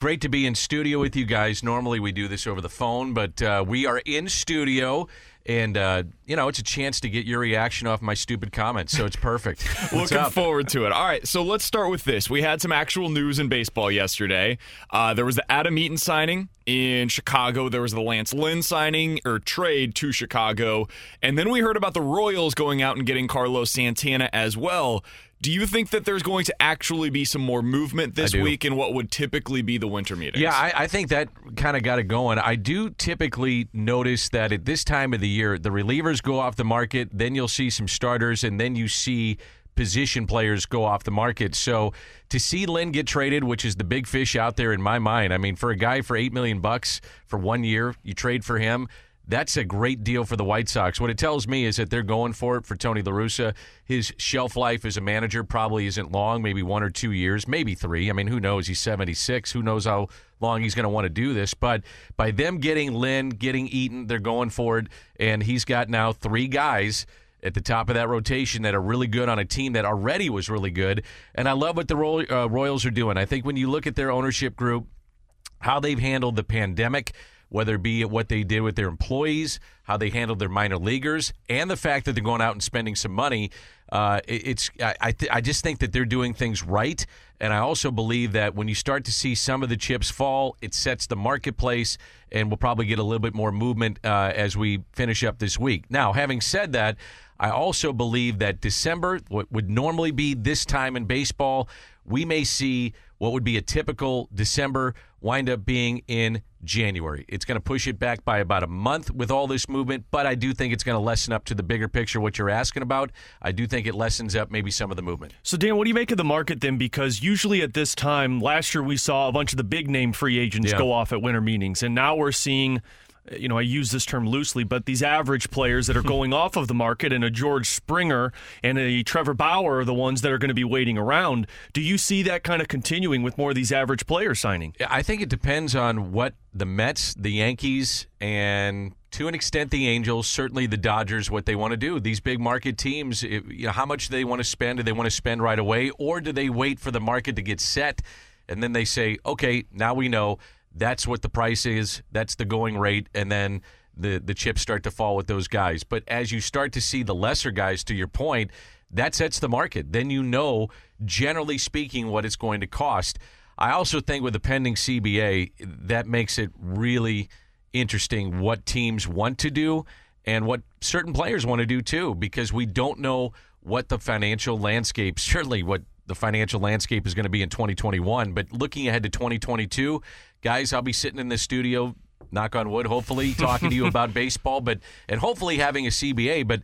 Great to be in studio with you guys. Normally we do this over the phone, but uh, we are in studio. And, uh, you know, it's a chance to get your reaction off my stupid comments, so it's perfect. Looking up? forward to it. All right, so let's start with this. We had some actual news in baseball yesterday. Uh, there was the Adam Eaton signing in Chicago. There was the Lance Lynn signing or trade to Chicago. And then we heard about the Royals going out and getting Carlos Santana as well. Do you think that there's going to actually be some more movement this week in what would typically be the winter meetings? Yeah, I, I think that kind of got it going. I do typically notice that at this time of the year, the relievers go off the market, then you'll see some starters, and then you see position players go off the market. So to see Lynn get traded, which is the big fish out there in my mind, I mean, for a guy for eight million bucks for one year, you trade for him. That's a great deal for the White Sox. What it tells me is that they're going for it for Tony La Russa. His shelf life as a manager probably isn't long, maybe one or two years, maybe three. I mean, who knows? He's 76. Who knows how long he's going to want to do this? But by them getting Lynn, getting Eaton, they're going for it. And he's got now three guys at the top of that rotation that are really good on a team that already was really good. And I love what the Roy- uh, Royals are doing. I think when you look at their ownership group, how they've handled the pandemic, whether it be what they did with their employees, how they handled their minor leaguers, and the fact that they're going out and spending some money. Uh, it- it's I I, th- I just think that they're doing things right, and I also believe that when you start to see some of the chips fall, it sets the marketplace, and we'll probably get a little bit more movement uh, as we finish up this week. Now, having said that. I also believe that December, what would normally be this time in baseball, we may see what would be a typical December wind up being in January. It's going to push it back by about a month with all this movement, but I do think it's going to lessen up to the bigger picture, what you're asking about. I do think it lessens up maybe some of the movement. So, Dan, what do you make of the market then? Because usually at this time, last year we saw a bunch of the big name free agents Yeah. go off at winter meetings, and now we're seeing. You know, I use this term loosely, but these average players that are hmm. going off of the market and a George Springer and a Trevor Bauer are the ones that are going to be waiting around. Do you see that kind of continuing with more of these average players signing? I think it depends on what the Mets, the Yankees, and to an extent the Angels, certainly the Dodgers, what they want to do. These big market teams, it- you know, how much do they want to spend? Do they want to spend right away, or do they wait for the market to get set, and then they say, okay, now we know that's what the price is, that's the going rate, and then the the chips start to fall with those guys. But as you start to see the lesser guys, to your point, that sets the market. Then you know, generally speaking, what it's going to cost. I also think with the pending CBA, that makes it really interesting what teams want to do and what certain players want to do too, because we don't know what the financial landscape, certainly what the financial landscape is going to be in 2021. But looking ahead to 2022, guys, I'll be sitting in this studio, knock on wood, hopefully talking to you about baseball, but and hopefully having a CBA. But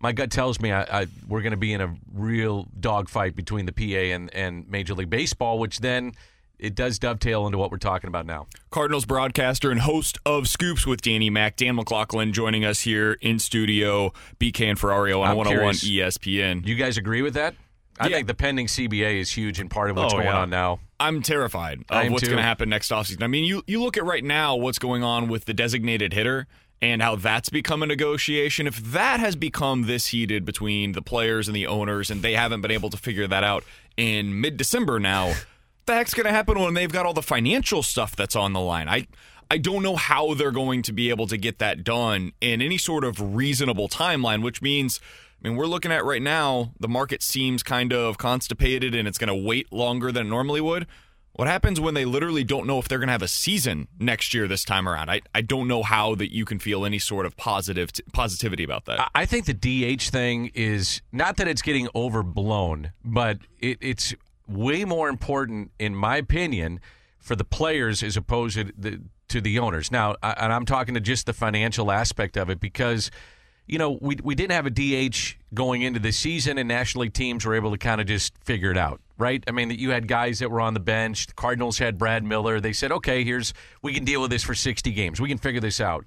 my gut tells me I, I, we're going to be in a real dogfight between the PA and, and Major League Baseball, which then it does dovetail into what we're talking about now. Cardinals broadcaster and host of Scoops with Danny Mac, Dan McLaughlin, joining us here in studio. BK and Ferrario on I'm 101 curious. ESPN. You guys agree with that? I Yeah. think the pending CBA is huge and part of what's Oh, going yeah. on now. I'm terrified of what's going to happen next offseason. I mean, you you look at right now what's going on with the designated hitter and how that's become a negotiation. If that has become this heated between the players and the owners, and they haven't been able to figure that out in mid December now, the heck's going to happen when they've got all the financial stuff that's on the line? I. I don't know how they're going to be able to get that done in any sort of reasonable timeline, which means I mean, we're looking at right now, the market seems kind of constipated and it's going to wait longer than it normally would. What happens when they literally don't know if they're going to have a season next year this time around? I, I don't know how that you can feel any sort of positive positivity about that. I think the DH thing is not that it's getting overblown, but it, it's way more important, in my opinion, for the players as opposed to the, to the owners. Now, I, and I'm talking to just the financial aspect of it because – you know, we we didn't have a DH going into the season, and National League teams were able to kind of just figure it out, right? I mean, that you had guys that were on the bench. The Cardinals had Brad Miller. They said, okay, here's we can deal with this for 60 games. We can figure this out.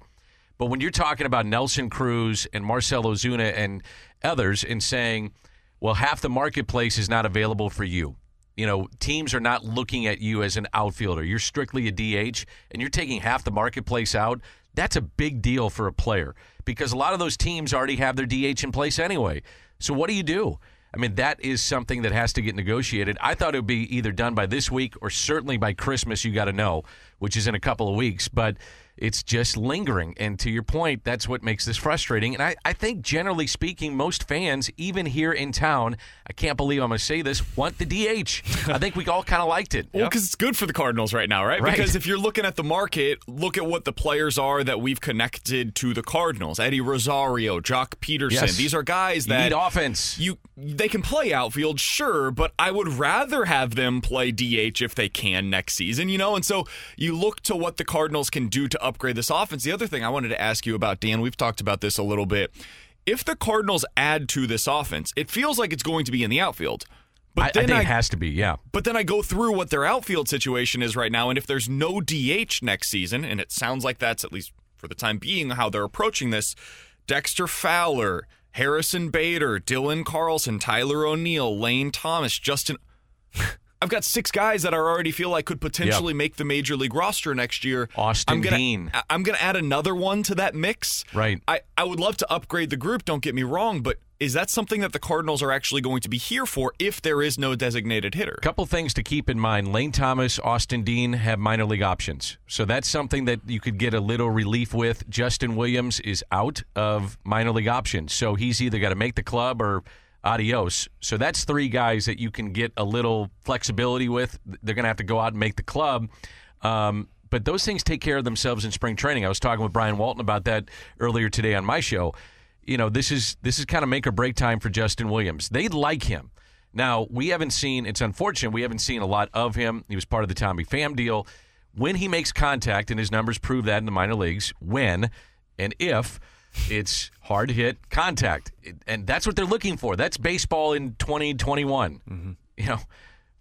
But when you're talking about Nelson Cruz and Marcell Ozuna and others, and saying, well, half the marketplace is not available for you. You know, teams are not looking at you as an outfielder. You're strictly a DH, and you're taking half the marketplace out. That's a big deal for a player because a lot of those teams already have their DH in place anyway. So what do you do? I mean, that is something that has to get negotiated. I thought it would be either done by this week or certainly by Christmas, you got to know, which is in a couple of weeks. But it's just lingering. And to your point, that's what makes this frustrating. And I, I think, generally speaking, most fans, even here in town, I can't believe I'm going to say this, want the DH. I think we all kind of liked it. Well, because it's good for the Cardinals right now, right? right? Because if you're looking at the market, look at what the players are that we've connected to the Cardinals Eddie Rosario, Joc Pederson. Yes. These are guys that. You need offense. You, they can play outfield, sure, but I would rather have them play DH if they can next season, you know? And so you look to what the Cardinals can do to upgrade this offense. The other thing I wanted to ask you about, Dan, we've talked about this a little bit. If the Cardinals add to this offense, it feels like it's going to be in the outfield. But I, I think it has to be, yeah. But then I go through what their outfield situation is right now, and if there's no DH next season, and it sounds like that's at least for the time being how they're approaching this, Dexter Fowler, Harrison Bader, Dylan Carlson, Tyler O'Neill, Lane Thomas, Justin. I've got six guys that I already feel like could potentially Yep. make the major league roster next year. Austin I'm gonna, Dean. I'm going to add another one to that mix. Right. I, I would love to upgrade the group, don't get me wrong, but is that something that the Cardinals are actually going to be here for if there is no designated hitter? Couple things to keep in mind. Lane Thomas, Austin Dean have minor league options. So that's something that you could get a little relief with. Justin Williams is out of minor league options. So he's either got to make the club or adios. So that's three guys that you can get a little flexibility with. They're going to have to go out and make the club. Um, but those things take care of themselves in spring training. I was talking with Brian Walton about that earlier today on my show. You know, this is this is kind of make or break time for Justin Williams. They like him. Now, we haven't seen, it's unfortunate, we haven't seen a lot of him. He was part of the Tommy Pham deal. When he makes contact, and his numbers prove that in the minor leagues, when and if it's hard hit contact. And that's what they're looking for. That's baseball in 2021. Mm-hmm. You know,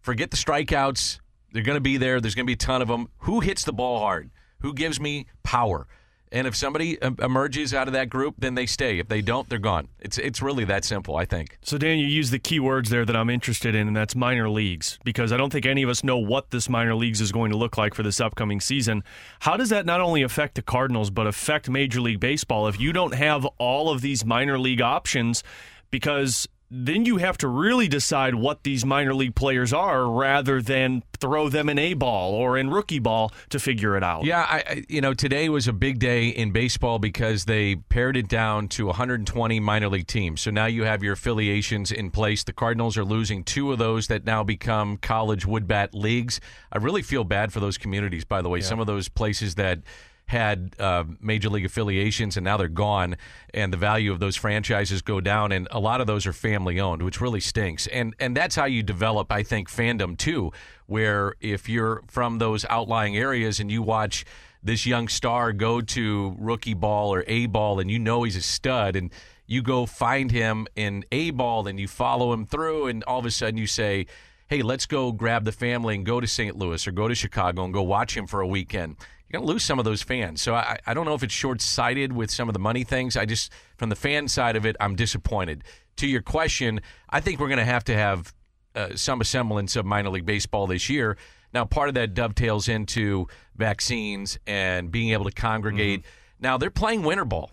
forget the strikeouts. They're going to be there. There's going to be a ton of them. Who hits the ball hard? Who gives me power? And if somebody emerges out of that group, then they stay. If they don't, they're gone. It's it's really that simple, I think. So, Dan, you use the key words there that I'm interested in, and that's minor leagues, because I don't think any of us know what this minor leagues is going to look like for this upcoming season. How does that not only affect the Cardinals, but affect Major League Baseball if you don't have all of these minor league options? Because then you have to really decide what these minor league players are rather than throw them in A ball or in rookie ball to figure it out. Yeah, I, you know today was a big day in baseball because they pared it down to 120 minor league teams. So now you have your affiliations in place. The Cardinals are losing two of those that now become college wood bat leagues. I really feel bad for those communities. By the way, some of those places that had uh, major league affiliations and now they're gone and the value of those franchises go down and a lot of those are family owned which really stinks. And and that's how you develop i think fandom too where if you're from those outlying areas and you watch this young star go to rookie ball or a ball and you know he's a stud and you go find him in a ball and you follow him through and all of a sudden you say hey let's go grab the family and go to st louis or go to chicago and go watch him for a weekend going to lose some of those fans. So I, I don't know if it's short sighted with some of the money things. I just, from the fan side of it, I'm disappointed. To your question, I think we're going to have to have uh, some semblance of minor league baseball this year. Now, part of that dovetails into vaccines and being able to congregate. Now, they're playing winter ball.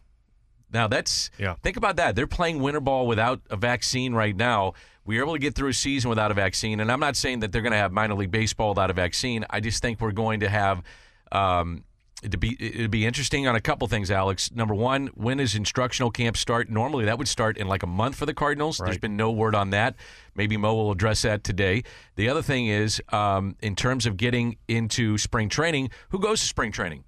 Now, that's, Yeah. think about that. They're playing winter ball without a vaccine right now. We are able to get through a season without a vaccine. And I'm not saying that they're going to have minor league baseball without a vaccine. I just think we're going to have um, it'd be it'd be interesting on a couple things, Alex. Number one, when does instructional camp start? Normally, that would start in like a month for the Cardinals. There's been no word on that. Maybe Mo will address that today. The other thing is, um, in terms of getting into spring training, who goes to spring training?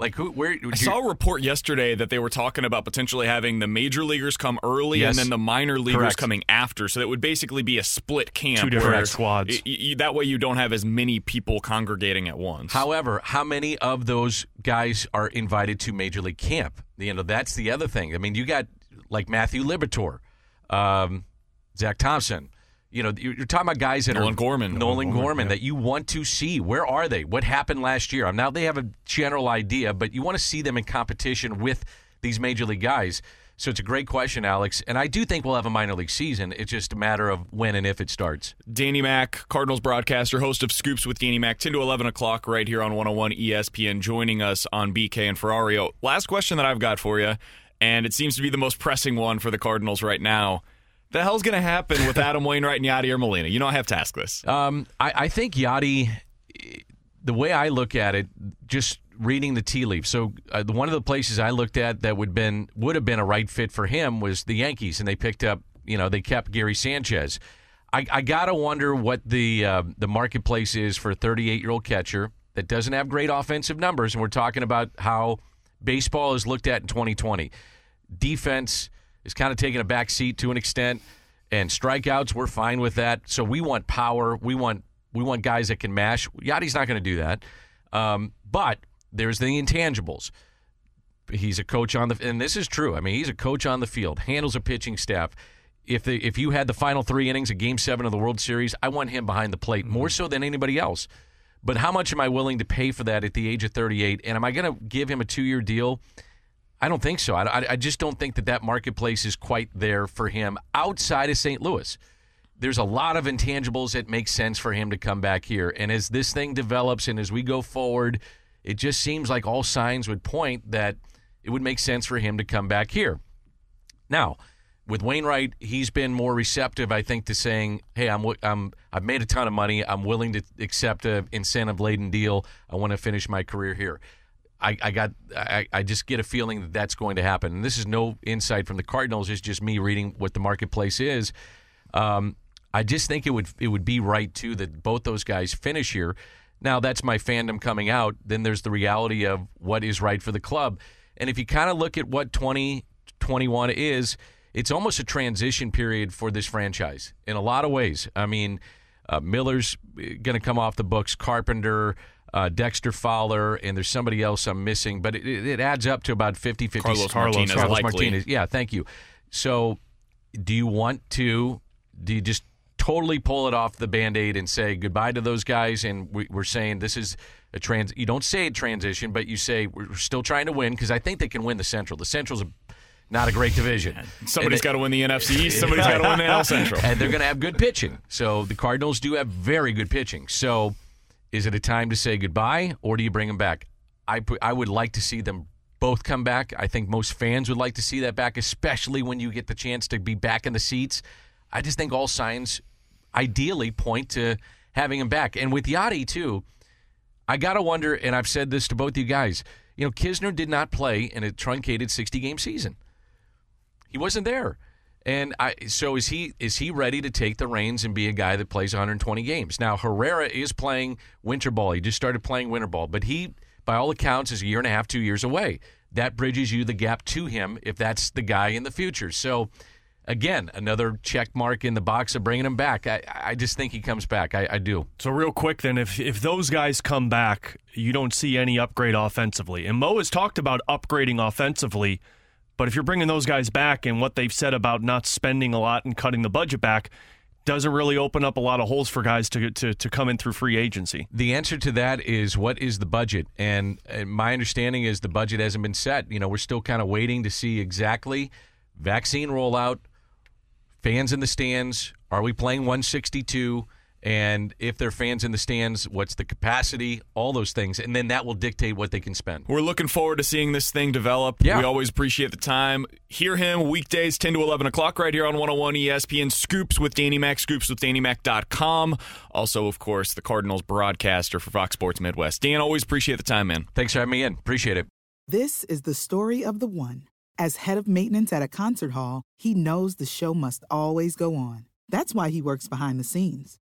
Like who? Where? I saw a report yesterday that they were talking about potentially having the major leaguers come early Yes. and then the minor leaguers Correct. coming after. So that would basically be a split camp. Two different squads. y- y- that way you don't have as many people congregating at once. However, how many of those guys are invited to Major League Camp? You know, that's the other thing. I mean, you got like Matthew Liberatore, um, Zach Thompson. You know, you're talking about guys that Nolan are Gorman. Nolan Nolan Gorman, that you want to see. Where are they? What happened last year? Now they have a general idea, but you want to see them in competition with these major league guys. So it's a great question, Alex. And I do think we'll have a minor league season. It's just a matter of when and if it starts. Danny Mac, Cardinals broadcaster, host of Scoops with Danny Mac, 10 to 11 o'clock right here on 101 ESPN, joining us on BK and Ferrario. Last question that I've got for you, and it seems to be the most pressing one for the Cardinals right now. The hell's going to happen with Adam Wainwright and Yadier Molina? You know I have to ask this. Um, I, I think Yadi, the way I look at it, just reading the tea leaves. So uh, one of the places I looked at that would been would have been a right fit for him was the Yankees, and they picked up. You know, they kept Gary Sanchez. I, I gotta wonder what the uh, the marketplace is for a 38 year old catcher that doesn't have great offensive numbers, and we're talking about how baseball is looked at in 2020. Defense is kind of taking a back seat to an extent, and strikeouts we're fine with that. So we want power. We want we want guys that can mash. Yadi's not going to do that, um, but there's the intangibles. He's a coach on the, and this is true. I mean, he's a coach on the field, handles a pitching staff. If the, if you had the final three innings of Game Seven of the World Series, I want him behind the plate more so than anybody else. But how much am I willing to pay for that at the age of 38? And am I going to give him a two year deal? I don't think so. I, I, just don't think that that marketplace is quite there for him outside of St. Louis. There's a lot of intangibles that make sense for him to come back here. And as this thing develops and as we go forward, it just seems like all signs would point that it would make sense for him to come back here. Now, with Wainwright, he's been more receptive, I think, to saying, "Hey, I'm, I'm I've made a ton of money. I'm willing to accept a incentive laden deal. I want to finish my career here." I, I got I, I just get a feeling that that's going to happen. And this is no insight from the Cardinals. It's just me reading what the marketplace is. Um, I just think it would it would be right too that both those guys finish here. Now that's my fandom coming out. Then there's the reality of what is right for the club. And if you kind of look at what 2021 is, it's almost a transition period for this franchise in a lot of ways. I mean, uh, Miller's going to come off the books, Carpenter, uh, Dexter Fowler, and there's somebody else I'm missing, but it, it it adds up to about 50 50. Carlos Martinez, Carlos. Martinez. Yeah, thank you. So, do you want to, do you just totally pull it off the band aid and say goodbye to those guys? And we, we're saying this is a trans, you don't say a transition, but you say we're still trying to win because I think they can win the Central. The Central's a, not a great division. Somebody's got to win the NFC East. Somebody's got to win the NL Central. and they're going to have good pitching. So the Cardinals do have very good pitching. So is it a time to say goodbye or do you bring them back? I I would like to see them both come back. I think most fans would like to see that back, especially when you get the chance to be back in the seats. I just think all signs ideally point to having him back. And with Yadi too, I gotta wonder, and I've said this to both you guys. You know, Knizner did not play in a truncated 60 game season. He wasn't there. And I so is he is he ready to take the reins and be a guy that plays 120 games? Now Herrera is playing winter ball. He just started playing winter ball, but he by all accounts is a year and a half, 2 years away. That bridges you the gap to him if that's the guy in the future. So again, another check mark in the box of bringing him back. I, I just think he comes back. I, I do. So real quick then, if if those guys come back, you don't see any upgrade offensively. And Mo has talked about upgrading offensively, but if you're bringing those guys back and what they've said about not spending a lot and cutting the budget back, doesn't really open up a lot of holes for guys to to, to come in through free agency. The answer to that is what is the budget? And, and my understanding is the budget hasn't been set. You know, we're still kind of waiting to see exactly vaccine rollout, fans in the stands. Are we playing 162? And if there are fans in the stands, what's the capacity? All those things. And then that will dictate what they can spend. We're looking forward to seeing this thing develop. Yeah. We always appreciate the time. Hear him weekdays 10 to 11 o'clock right here on 101 ESPN Scoops with Danny Mac, scoops with scoopswithdannymac.com. Also, of course, the Cardinals broadcaster for Fox Sports Midwest. Dan, always appreciate the time, man. Thanks for having me in. Appreciate it. This is the story of the one. As head of maintenance at a concert hall, he knows the show must always go on. That's why he works behind the scenes,